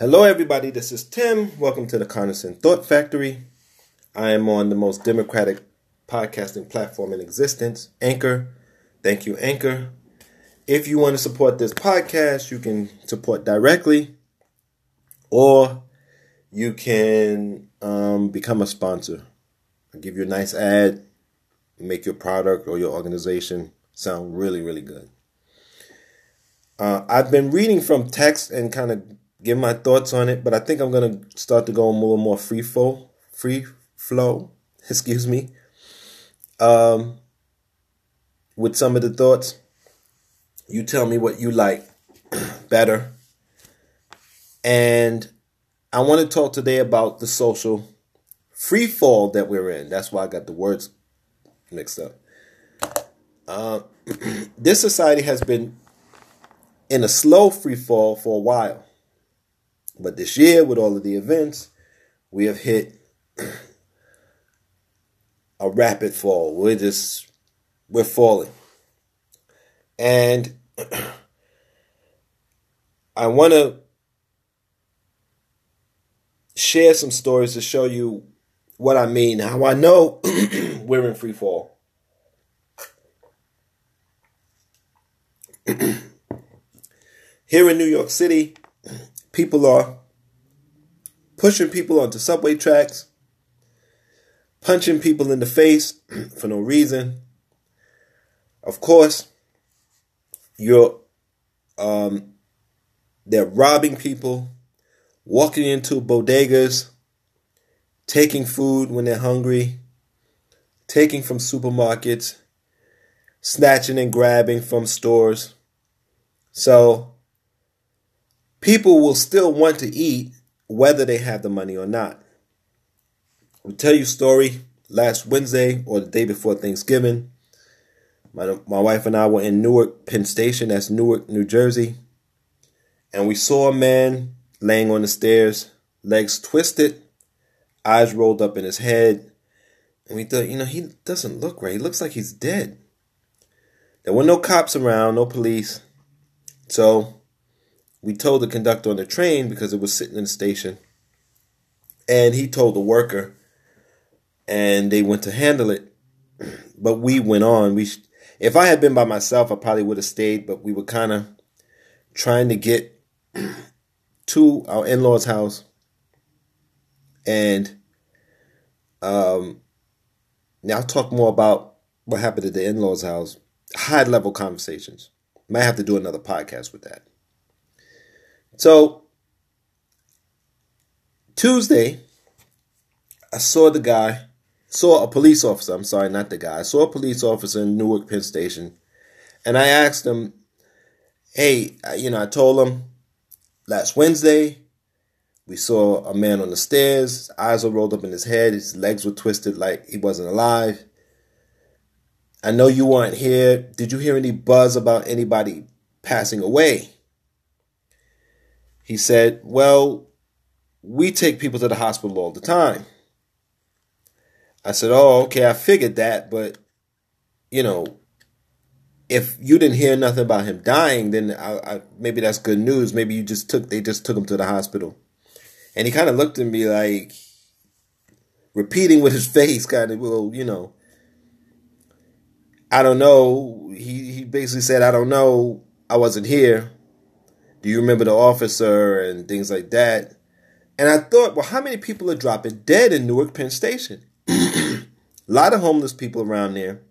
Hello, everybody. This is Tim. Welcome to the Conerson Thought Factory. I am on the most democratic podcasting platform in existence, Anchor. Thank you, Anchor. If you want to support this podcast, you can support directly or you can um, become a sponsor. I'll give you a nice ad, make your product or your organization sound really, really good. Uh, I've been reading from text and kind of give my thoughts on it, but I think I'm gonna start to go a little more free flow, free flow, excuse me, um, with some of the thoughts. You tell me what you like better, and I want to talk today about the social free fall that we're in. That's why I got the words mixed up. Uh, this society has been in a slow free fall for a while. But this year, with all of the events, we have hit a rapid fall. We're just, we're falling. And I want to share some stories to show you what I mean, how I know we're in free fall. Here in New York City, people are pushing people onto subway tracks, punching people in the face for no reason. Of course, you're um, they're robbing people, walking into bodegas, taking food when they're hungry, taking from supermarkets, snatching and grabbing from stores. So people will still want to eat whether they have the money or not. I'll tell you a story last Wednesday or the day before Thanksgiving. My, my wife and I were in Newark Penn Station, that's Newark, New Jersey, and we saw a man laying on the stairs, legs twisted, eyes rolled up in his head. And we thought, you know, he doesn't look right. He looks like he's dead. There were no cops around, no police. So we told the conductor on the train because it was sitting in the station. And he told the worker, and they went to handle it. But we went on. We, if I had been by myself, I probably would have stayed. But we were kind of trying to get to our in-laws' house, and um, now I'll talk more about what happened at the in-laws' house. High-level conversations. Might have to do another podcast with that. So Tuesday, I saw the guy, saw a police officer. I'm sorry, not the guy. I saw a police officer in Newark Penn Station, and I asked him, "Hey, you know, I told him last Wednesday." We saw a man on the stairs, his eyes were rolled up in his head, his legs were twisted like he wasn't alive. I know you weren't here. Did you hear any buzz about anybody passing away? He said, Well, we take people to the hospital all the time. I said, Oh, okay, I figured that, but you know, if you didn't hear nothing about him dying, then I, I, maybe that's good news. Maybe you just took they just took him to the hospital, and he kind of looked at me like repeating with his face, kind of well, you know. I don't know. He he basically said, I don't know. I wasn't here do you remember the officer and things like that? And I thought, well, how many people are dropping dead in Newark Penn Station? a lot of homeless people around there.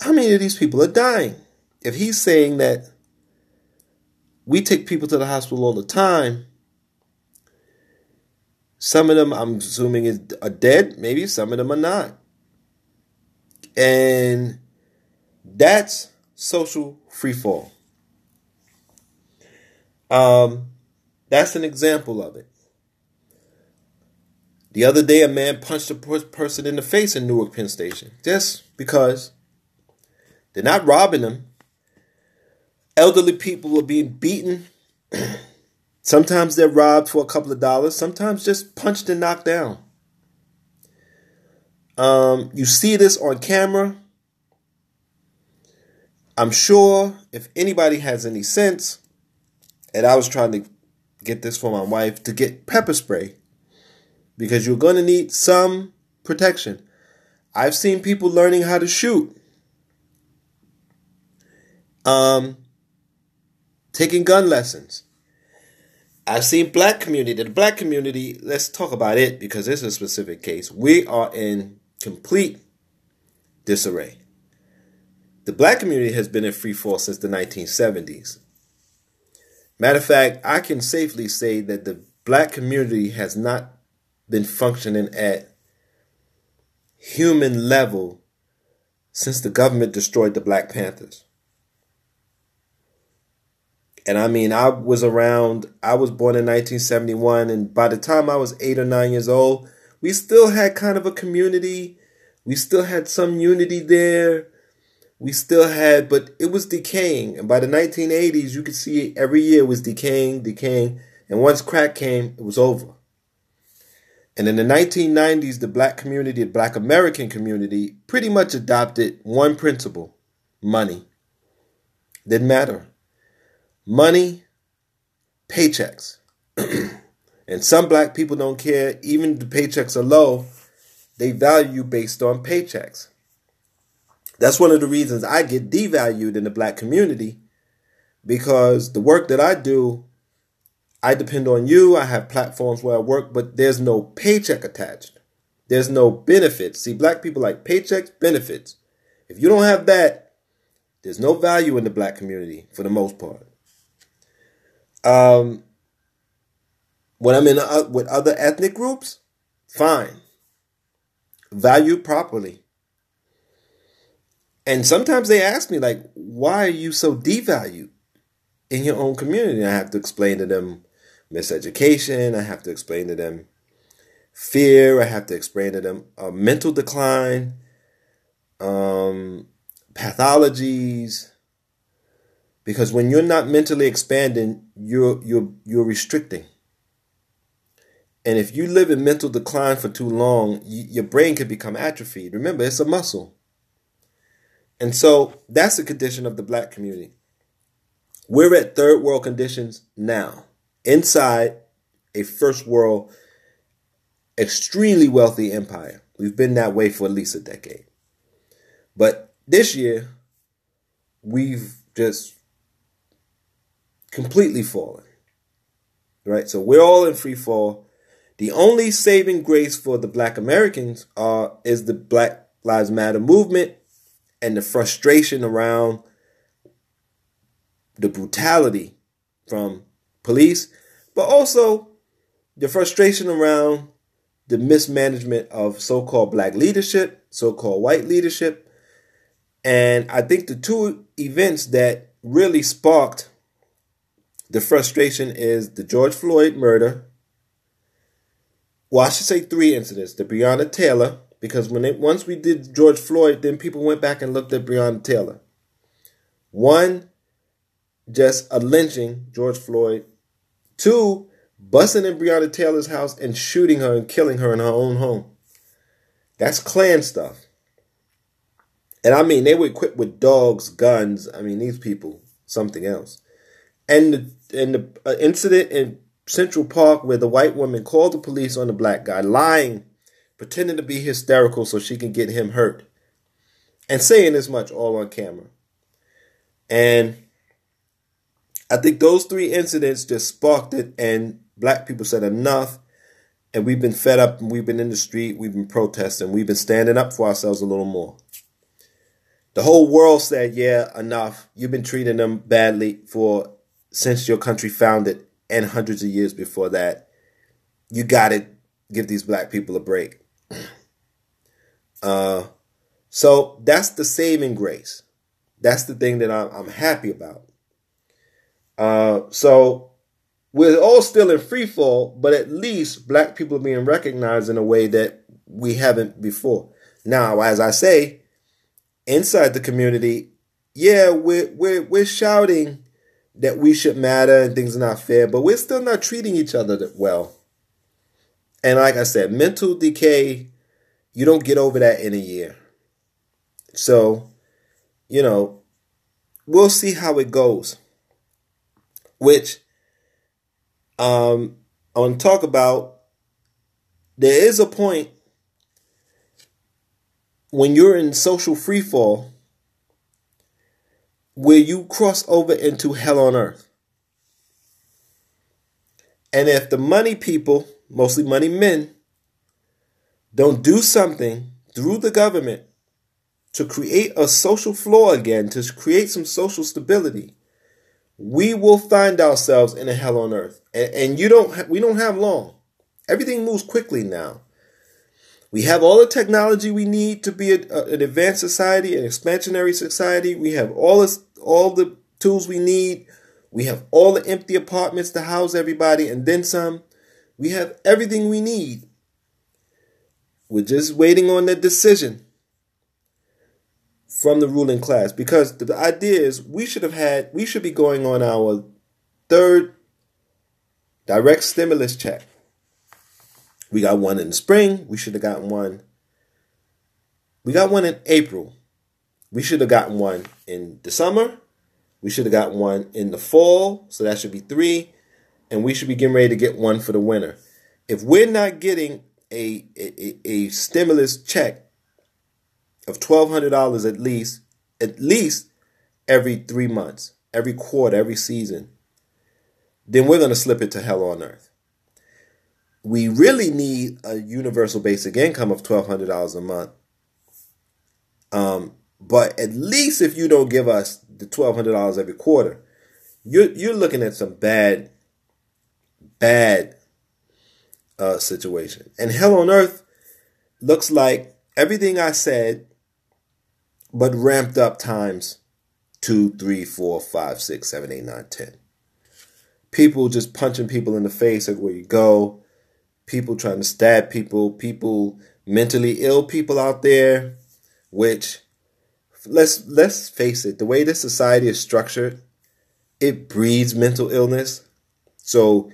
How many of these people are dying? If he's saying that we take people to the hospital all the time, some of them, I'm assuming, are dead. Maybe some of them are not. And that's social freefall. Um, that's an example of it. The other day, a man punched a person in the face in Newark Penn Station just because they're not robbing them. Elderly people are being beaten. sometimes they're robbed for a couple of dollars, sometimes just punched and knocked down. Um, you see this on camera. I'm sure if anybody has any sense, and I was trying to get this for my wife to get pepper spray because you're going to need some protection. I've seen people learning how to shoot. Um, taking gun lessons. I've seen black community. The black community, let's talk about it because this is a specific case. We are in complete disarray. The black community has been in free fall since the 1970s. Matter of fact, I can safely say that the black community has not been functioning at human level since the government destroyed the Black Panthers. And I mean, I was around, I was born in 1971, and by the time I was eight or nine years old, we still had kind of a community. We still had some unity there. We still had, but it was decaying. And by the 1980s, you could see every year was decaying, decaying. And once crack came, it was over. And in the 1990s, the black community, the black American community, pretty much adopted one principle money. Didn't matter. Money, paychecks. and some black people don't care, even the paychecks are low, they value you based on paychecks. That's one of the reasons I get devalued in the black community because the work that I do I depend on you. I have platforms where I work, but there's no paycheck attached. There's no benefits. See, black people like paychecks, benefits. If you don't have that, there's no value in the black community for the most part. Um, when I'm in a, with other ethnic groups, fine. Value properly. And sometimes they ask me, like, why are you so devalued in your own community? I have to explain to them miseducation. I have to explain to them fear. I have to explain to them a mental decline, um, pathologies. Because when you're not mentally expanding, you're you're you're restricting. And if you live in mental decline for too long, you, your brain can become atrophied. Remember, it's a muscle. And so that's the condition of the black community. We're at third world conditions now inside a first world, extremely wealthy empire. We've been that way for at least a decade. But this year, we've just completely fallen. Right? So we're all in free fall. The only saving grace for the black Americans are is the Black Lives Matter movement and the frustration around the brutality from police, but also the frustration around the mismanagement of so called black leadership, so called white leadership. And I think the two events that really sparked the frustration is the George Floyd murder. Well, I should say three incidents. The Breonna Taylor, because when it, once we did George Floyd, then people went back and looked at Breonna Taylor. One, just a lynching, George Floyd. Two, busting in Breonna Taylor's house and shooting her and killing her in her own home. That's Klan stuff. And I mean, they were equipped with dogs, guns. I mean, these people, something else. And the, and the uh, incident in Central Park where the white woman called the police on the black guy, lying, pretending to be hysterical so she can get him hurt, and saying as much all on camera. And I think those three incidents just sparked it, and black people said enough. And we've been fed up, and we've been in the street, we've been protesting, we've been standing up for ourselves a little more. The whole world said, yeah, enough. You've been treating them badly for since your country founded and hundreds of years before that. You got to give these black people a break. Uh, so that's the saving grace. That's the thing that I'm, I'm happy about. Uh, so we're all still in free fall, but at least black people are being recognized in a way that we haven't before. Now, as I say, inside the community, yeah, we're we're we're shouting that we should matter and things are not fair, but we're still not treating each other well. And like I said, mental decay, you don't get over that in a year. So, you know, we'll see how it goes which um, I want to talk about there is a point when you're in social freefall where you cross over into hell on earth. And if the money people, mostly money men, don't do something through the government to create a social floor again, to create some social stability, we will find ourselves in a hell on earth. And, and you don't, ha- we don't have long. Everything moves quickly now. We have all the technology we need to be a, a, an advanced society, an expansionary society. We have all this, all the tools we need. We have all the empty apartments to house everybody and then some. We have everything we need. We're just waiting on the decision from the ruling class because the idea is we should have had, we should be going on our third direct stimulus check. We got one in the spring. We should have gotten one. We got one in April. We should have gotten one in the summer. We should have gotten one in the fall. So that should be three. And we should be getting ready to get one for the winter. If we're not getting a, a, a stimulus check of $1,200 at least, at least every three months, every quarter, every season, then we're going to slip it to hell on earth we really need a universal basic income of twelve hundred dollars a month. Um, but at least if you don't give us the twelve hundred dollars every quarter, you're you're looking at some bad, bad uh, situation. And hell on earth looks like everything I said, but ramped up times two, three, four, five, six, seven, eight, nine, ten. People just punching people in the face everywhere you go people trying to stab people, people mentally ill people out there, which let's let's face it, the way this society is structured, it breeds mental illness. So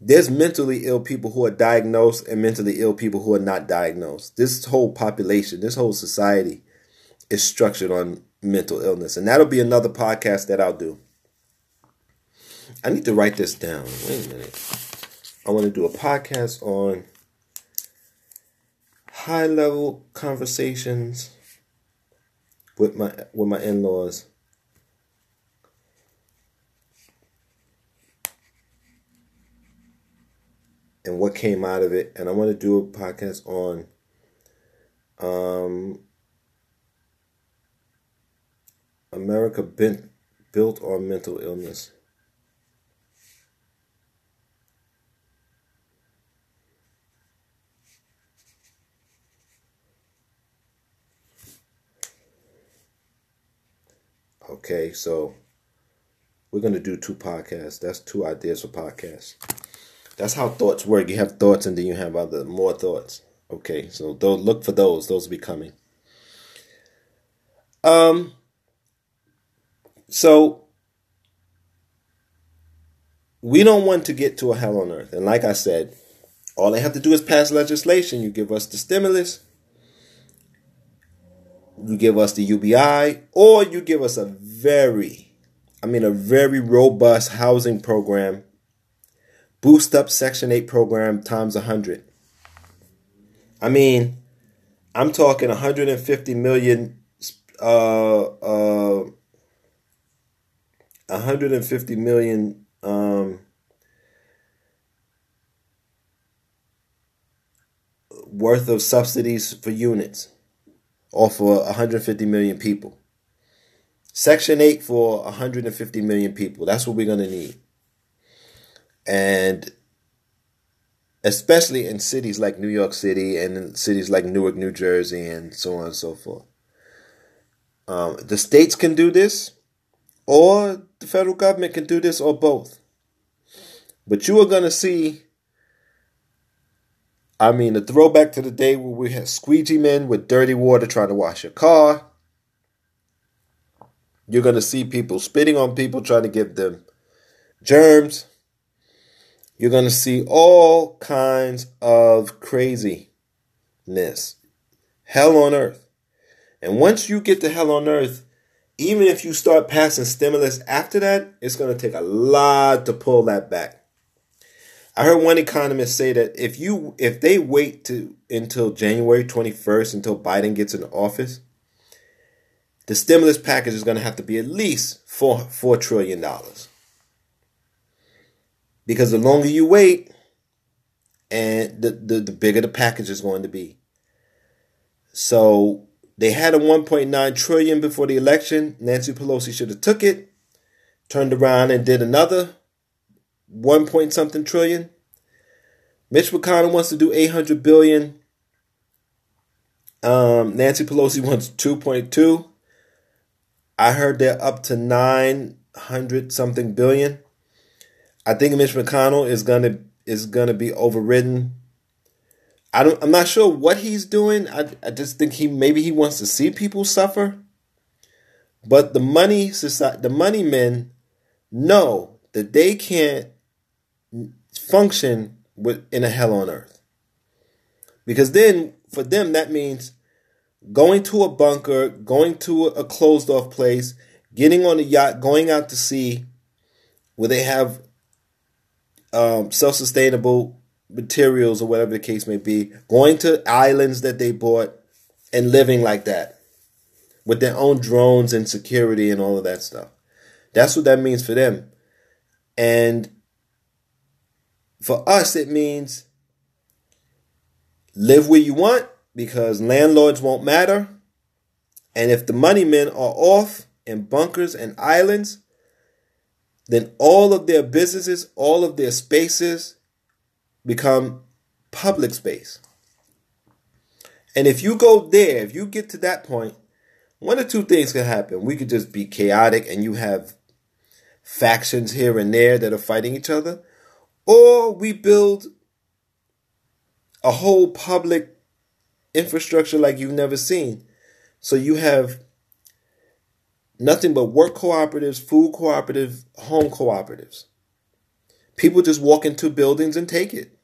there's mentally ill people who are diagnosed and mentally ill people who are not diagnosed. This whole population, this whole society is structured on mental illness. And that'll be another podcast that I'll do. I need to write this down. Wait a minute. I want to do a podcast on high level conversations with my with my in And what came out of it, and I want to do a podcast on um, America bent, built on mental illness. Okay, so we're gonna do two podcasts. That's two ideas for podcasts. That's how thoughts work. You have thoughts, and then you have other more thoughts. Okay, so look for those. Those will be coming. Um. So we don't want to get to a hell on earth, and like I said, all they have to do is pass legislation. You give us the stimulus, you give us the UBI, or you give us a very, I mean, a very robust housing program, boost up Section 8 program times 100. I mean, I'm talking 150 million, uh, uh, 150 million, um, worth of subsidies for units or for 150 million people. Section 8 for 150 million people. That's what we're going to need. And especially in cities like New York City and cities like Newark, New Jersey, and so on and so forth. Um, the states can do this, or the federal government can do this, or both. But you are going to see I mean, a throwback to the day where we had squeegee men with dirty water trying to wash your car. You're going to see people spitting on people trying to give them germs. You're going to see all kinds of craziness. Hell on earth. And once you get to hell on earth, even if you start passing stimulus after that, it's going to take a lot to pull that back. I heard one economist say that if you if they wait to until January 21st until Biden gets in office, the stimulus package is going to have to be at least 4 4 trillion dollars. Because the longer you wait and the, the the bigger the package is going to be. So they had a 1.9 trillion before the election. Nancy Pelosi should have took it, turned around and did another 1 point something trillion. Mitch McConnell wants to do 800 billion. Um, Nancy Pelosi wants 2.2. I heard they're up to 900 something billion. I think Mitch McConnell is gonna is gonna be overridden. I don't. I'm not sure what he's doing. I, I just think he maybe he wants to see people suffer. But the money society, the money men know that they can't function with in a hell on earth. Because then for them that means going to a bunker, going to a closed off place, getting on a yacht, going out to sea where they have um, self sustainable materials or whatever the case may be, going to islands that they bought and living like that with their own drones and security and all of that stuff. That's what that means for them. And for us, it means live where you want because landlords won't matter. And if the money men are off in bunkers and islands, then all of their businesses, all of their spaces become public space. And if you go there, if you get to that point, one or two things can happen. We could just be chaotic and you have factions here and there that are fighting each other, or we build a whole public infrastructure like you've never seen. So you have nothing but work cooperatives, food cooperatives, home cooperatives. People just walk into buildings and take it.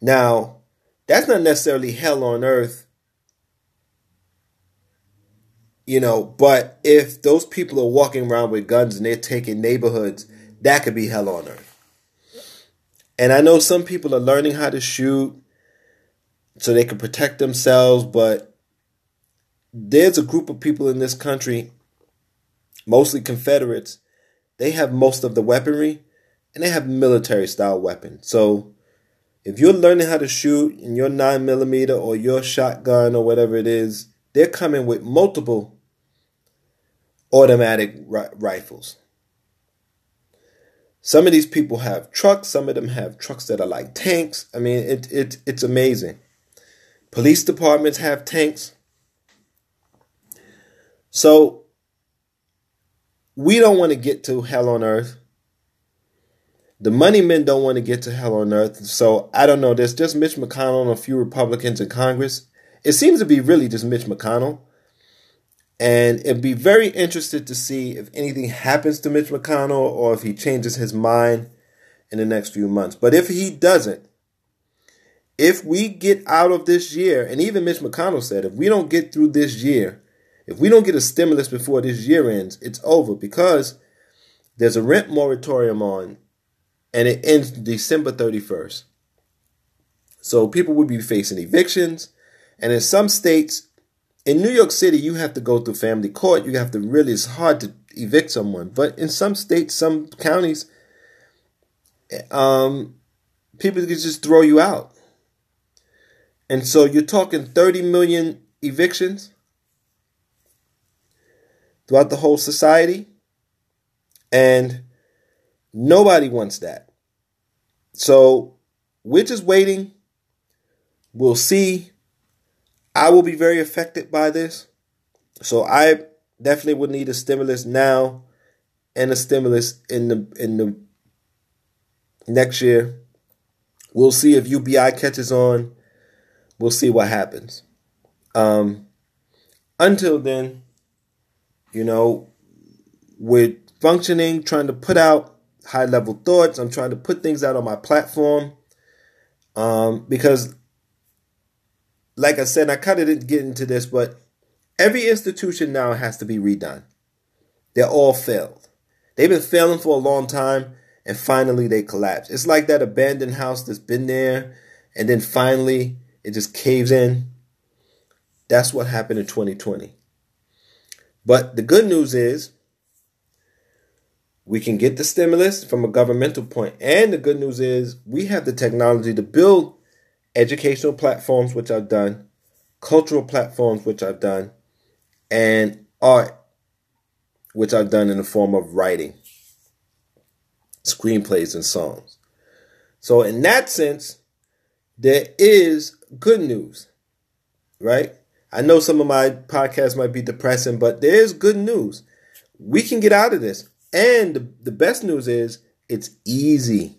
Now, that's not necessarily hell on earth, you know, but if those people are walking around with guns and they're taking neighborhoods that could be hell on earth. And I know some people are learning how to shoot so they can protect themselves, but there's a group of people in this country, mostly Confederates, they have most of the weaponry and they have military style weapons. So if you're learning how to shoot in your 9 millimeter or your shotgun or whatever it is, they're coming with multiple automatic ri- rifles. Some of these people have trucks. Some of them have trucks that are like tanks. I mean, it, it it's amazing. Police departments have tanks. So we don't want to get to hell on earth. The money men don't want to get to hell on earth. So I don't know. There's just Mitch McConnell and a few Republicans in Congress. It seems to be really just Mitch McConnell. And it'd be very interested to see if anything happens to Mitch McConnell or if he changes his mind in the next few months. But if he doesn't, if we get out of this year, and even Mitch McConnell said, if we don't get through this year, if we don't get a stimulus before this year ends, it's over because there's a rent moratorium on and it ends December 31st. So people will be facing evictions. And in some states, in New York City, you have to go through family court. You have to really, it's hard to evict someone. But in some states, some counties, um, people can just throw you out. And so you're talking 30 million evictions throughout the whole society. And nobody wants that. So we're just waiting. We'll see I will be very affected by this. So I definitely would need a stimulus now and a stimulus in the in the next year. We'll see if UBI catches on. We'll see what happens. Um, until then, you know, we're functioning, trying to put out high level thoughts. I'm trying to put things out on my platform um, because like I said, I kind of didn't get into this, but every institution now has to be redone. They're all failed. They've been failing for a long time. and finally they collapse. It's like that abandoned house that's been there and then finally it just caves in. That's what happened in 2020. But the good news is we can get the stimulus from a governmental point. And the good news is we have the technology to build educational platforms, which I've done, cultural platforms, which I've done, and art, which I've done in the form of writing, screenplays, and songs. So, in that sense, there is good news, right? I know some of my podcasts might be depressing, but there is good news. We can get out of this. And the, the best news is it's easy.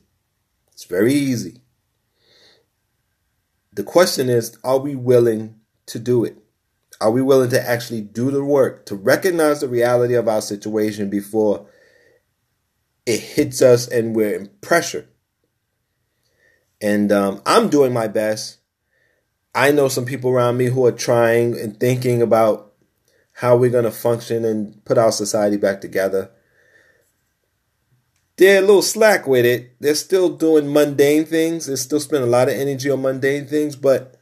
It's very easy. The question is are we willing to do it? Are we willing to actually do the work, to recognize the reality of our situation before it hits us and we're in pressure? And um, I'm doing my best. I know some people around me who are trying and thinking about how we're going to function and put our society back together. They're a little slack with it. They're still doing mundane things. They're still spending a lot of energy on mundane things, but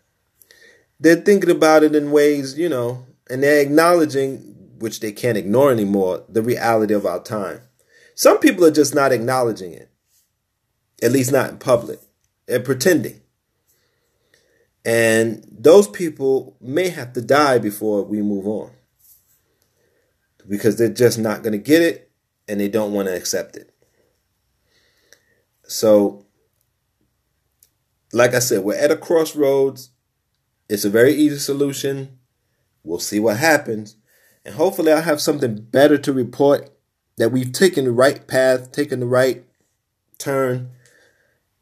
they're thinking about it in ways, you know, and they're acknowledging, which they can't ignore anymore, the reality of our time. Some people are just not acknowledging it, at least not in public. They're pretending. And those people may have to die before we move on because they're just not going to get it and they don't want to accept it. So, like I said, we're at a crossroads. It's a very easy solution. We'll see what happens. And hopefully, I'll have something better to report that we've taken the right path, taken the right turn,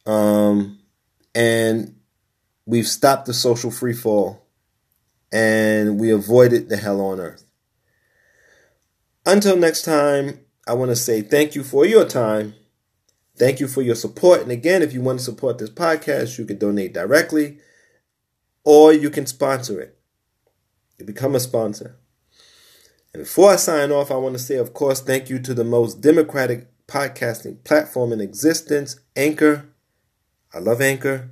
um, and we've stopped the social free fall and we avoided the hell on earth. Until next time, I want to say thank you for your time. Thank you for your support. And again, if you want to support this podcast, you can donate directly or you can sponsor it. You become a sponsor. And before I sign off, I want to say, of course, thank you to the most democratic podcasting platform in existence, Anchor. I love Anchor.